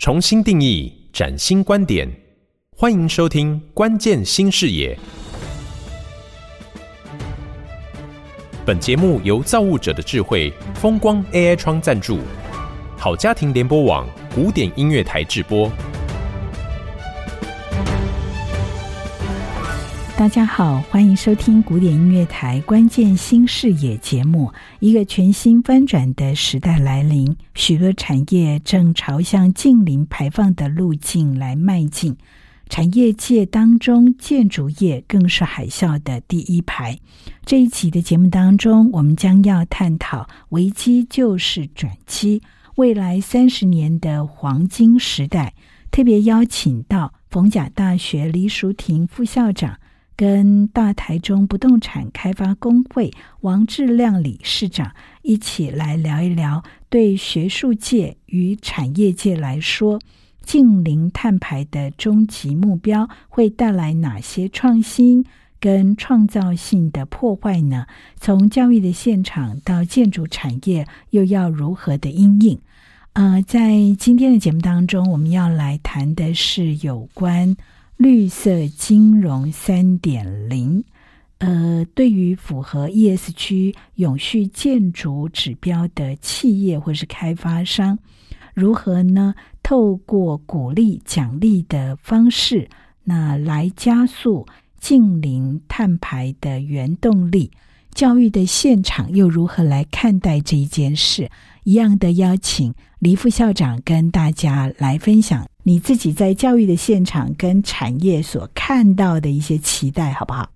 重新定义，崭新观点，欢迎收听《关键新视野》。本节目由造物者的智慧风光 AI 窗赞助，好家庭联播网古典音乐台制播。大家好，欢迎收听古典音乐台关键新视野节目。一个全新翻转的时代来临，许多产业正朝向近零排放的路径来迈进。产业界当中，建筑业更是海啸的第一排。这一期的节目当中，我们将要探讨危机就是转机，未来三十年的黄金时代。特别邀请到逢甲大学李淑婷副校长。跟大台中不动产开发工会王志亮理事长一起来聊一聊，对学术界与产业界来说，近零碳排的终极目标会带来哪些创新跟创造性的破坏呢？从教育的现场到建筑产业，又要如何的应应？呃，在今天的节目当中，我们要来谈的是有关。绿色金融三点零，呃，对于符合 ESG 永续建筑指标的企业或是开发商，如何呢？透过鼓励奖励的方式，那来加速近零碳排的原动力。教育的现场又如何来看待这一件事？一样的邀请黎副校长跟大家来分享。你自己在教育的现场跟产业所看到的一些期待，好不好？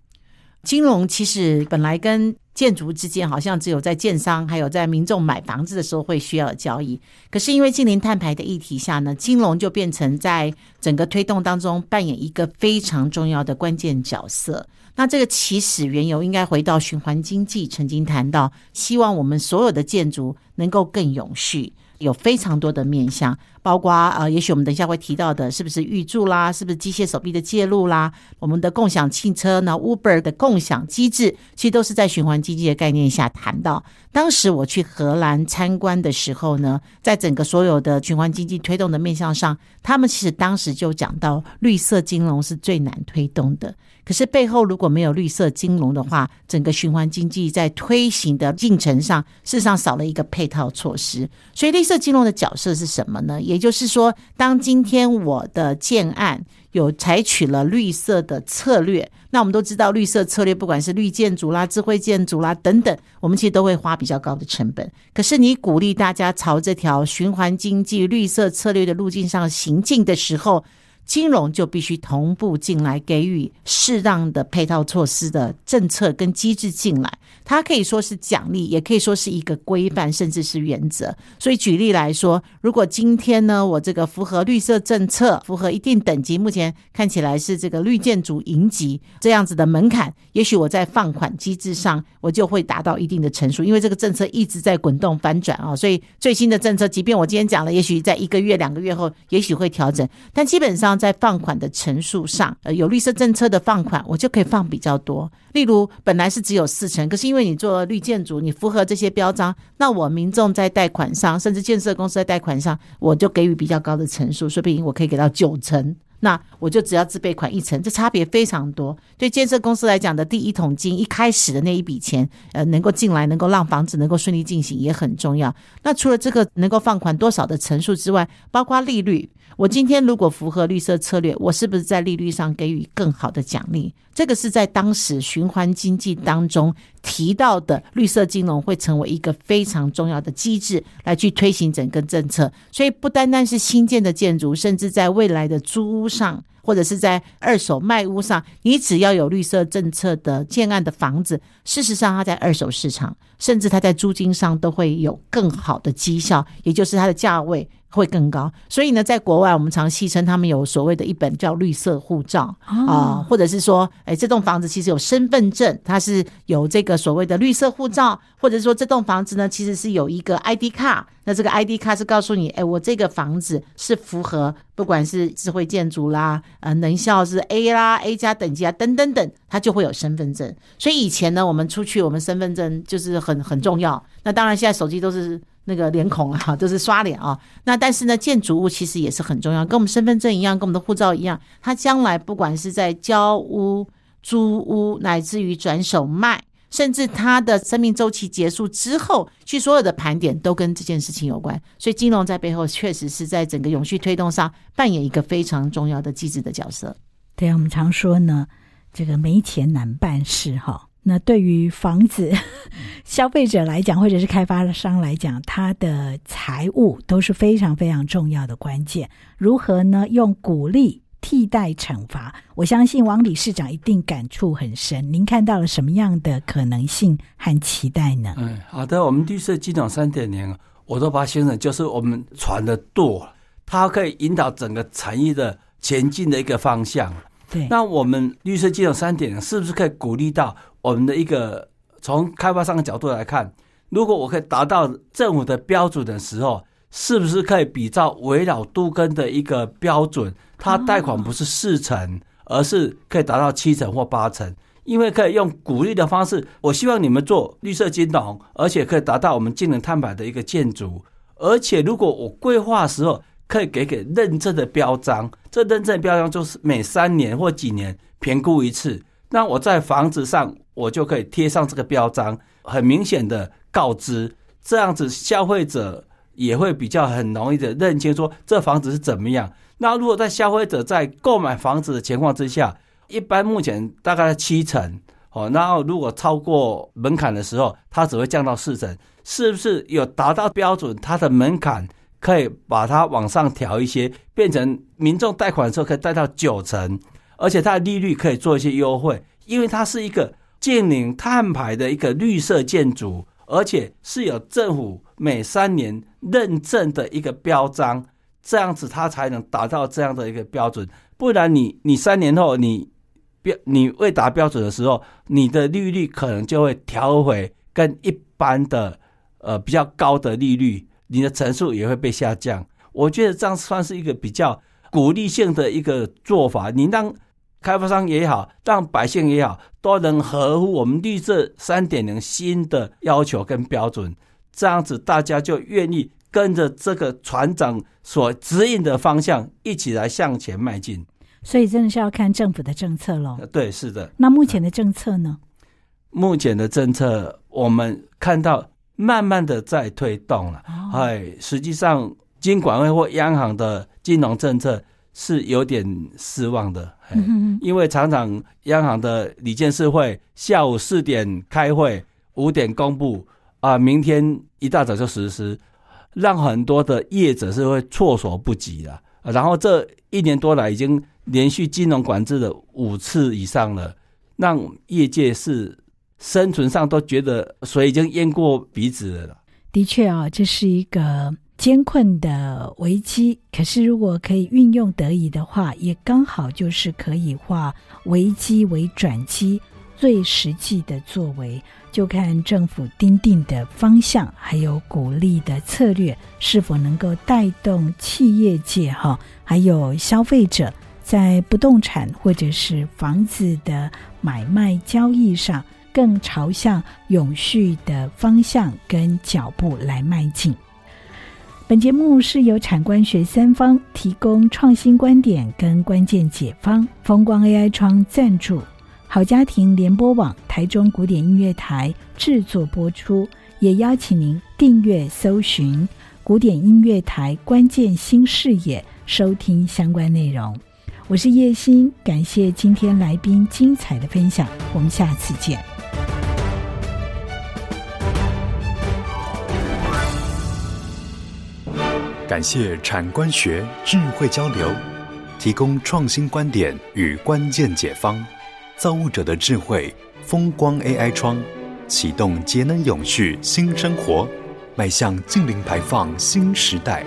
金融其实本来跟建筑之间好像只有在建商还有在民众买房子的时候会需要交易，可是因为净零碳排的议题下呢，金融就变成在整个推动当中扮演一个非常重要的关键角色。那这个起始缘由应该回到循环经济，曾经谈到希望我们所有的建筑能够更永续。有非常多的面向，包括呃，也许我们等一下会提到的，是不是预祝啦，是不是机械手臂的介入啦，我们的共享汽车呢，Uber 的共享机制，其实都是在循环经济的概念下谈到。当时我去荷兰参观的时候呢，在整个所有的循环经济推动的面向上，他们其实当时就讲到绿色金融是最难推动的。可是背后如果没有绿色金融的话，整个循环经济在推行的进程上，事实上少了一个配套措施。所以绿色金融的角色是什么呢？也也就是说，当今天我的建案有采取了绿色的策略，那我们都知道绿色策略不管是绿建筑啦、智慧建筑啦等等，我们其实都会花比较高的成本。可是你鼓励大家朝这条循环经济绿色策略的路径上行进的时候，金融就必须同步进来，给予适当的配套措施的政策跟机制进来。它可以说是奖励，也可以说是一个规范，甚至是原则。所以举例来说，如果今天呢，我这个符合绿色政策，符合一定等级，目前看起来是这个绿建筑银级这样子的门槛，也许我在放款机制上，我就会达到一定的成熟。因为这个政策一直在滚动翻转啊，所以最新的政策，即便我今天讲了，也许在一个月、两个月后，也许会调整，但基本上在放款的成数上，呃，有绿色政策的放款，我就可以放比较多。例如，本来是只有四成，可是因为你做绿建筑，你符合这些标章，那我民众在贷款上，甚至建设公司在贷款上，我就给予比较高的成数，说不定我可以给到九成，那我就只要自备款一成，这差别非常多。对建设公司来讲的第一桶金，一开始的那一笔钱，呃，能够进来，能够让房子能够顺利进行，也很重要。那除了这个能够放款多少的成数之外，包括利率。我今天如果符合绿色策略，我是不是在利率上给予更好的奖励？这个是在当时循环经济当中提到的绿色金融会成为一个非常重要的机制来去推行整个政策。所以不单单是新建的建筑，甚至在未来的租屋上，或者是在二手卖屋上，你只要有绿色政策的建案的房子，事实上它在二手市场，甚至它在租金上都会有更好的绩效，也就是它的价位。会更高，所以呢，在国外我们常戏称他们有所谓的一本叫绿色护照啊、哦呃，或者是说，哎，这栋房子其实有身份证，它是有这个所谓的绿色护照，或者说这栋房子呢，其实是有一个 ID 卡，那这个 ID 卡是告诉你，哎，我这个房子是符合不管是智慧建筑啦，呃，能效是 A 啦，A 加等级啊，等等等，它就会有身份证。所以以前呢，我们出去，我们身份证就是很很重要。那当然，现在手机都是。那个脸孔啊，就是刷脸啊。那但是呢，建筑物其实也是很重要，跟我们身份证一样，跟我们的护照一样，它将来不管是在交屋、租屋，乃至于转手卖。甚至它的生命周期结束之后，其实所有的盘点都跟这件事情有关，所以金融在背后确实是在整个永续推动上扮演一个非常重要的机制的角色。对啊，我们常说呢，这个没钱难办事哈。那对于房子消费者来讲，或者是开发商来讲，他的财务都是非常非常重要的关键。如何呢？用鼓励。替代惩罚，我相信王理事长一定感触很深。您看到了什么样的可能性和期待呢？嗯，好的，我们绿色金融三点零，我都把它形容就是我们船的舵，它可以引导整个产业的前进的一个方向。对，那我们绿色金融三点零是不是可以鼓励到我们的一个从开发商的角度来看，如果我可以达到政府的标准的时候，是不是可以比照围绕都更的一个标准？它贷款不是四成，而是可以达到七成或八成，因为可以用鼓励的方式。我希望你们做绿色金融，而且可以达到我们净零碳排的一个建筑。而且如果我规划的时候可以给给认证的标章，这认证标章就是每三年或几年评估一次。那我在房子上我就可以贴上这个标章，很明显的告知，这样子消费者。也会比较很容易的认清说这房子是怎么样。那如果在消费者在购买房子的情况之下，一般目前大概七成哦，然后如果超过门槛的时候，它只会降到四成。是不是有达到标准？它的门槛可以把它往上调一些，变成民众贷款的时候可以贷到九成，而且它的利率可以做一些优惠，因为它是一个净零碳排的一个绿色建筑，而且是有政府每三年。认证的一个标章，这样子它才能达到这样的一个标准。不然你你三年后你标你未达标准的时候，你的利率可能就会调回跟一般的呃比较高的利率，你的层数也会被下降。我觉得这样算是一个比较鼓励性的一个做法。你让开发商也好，让百姓也好，都能合乎我们绿色三点零新的要求跟标准。这样子，大家就愿意跟着这个船长所指引的方向一起来向前迈进。所以，真的是要看政府的政策喽。对，是的。那目前的政策呢？目前的政策，我们看到慢慢的在推动了。哎、哦，实际上，金管会或央行的金融政策是有点失望的。嗯。因为常常央行的理监事会下午四点开会，五点公布。啊，明天一大早就实施，让很多的业者是会措手不及的。然后这一年多来，已经连续金融管制了五次以上了，让业界是生存上都觉得水已经淹过鼻子了。的确啊，这是一个艰困的危机。可是如果可以运用得宜的话，也刚好就是可以化危机为转机，最实际的作为。就看政府订定的方向，还有鼓励的策略，是否能够带动企业界哈，还有消费者在不动产或者是房子的买卖交易上，更朝向永续的方向跟脚步来迈进。本节目是由产官学三方提供创新观点跟关键解方，风光 AI 窗赞助。好家庭联播网台中古典音乐台制作播出，也邀请您订阅搜寻古典音乐台关键新视野，收听相关内容。我是叶欣，感谢今天来宾精彩的分享，我们下次见。感谢产官学智慧交流，提供创新观点与关键解方。造物者的智慧，风光 AI 窗，启动节能永续新生活，迈向净零排放新时代。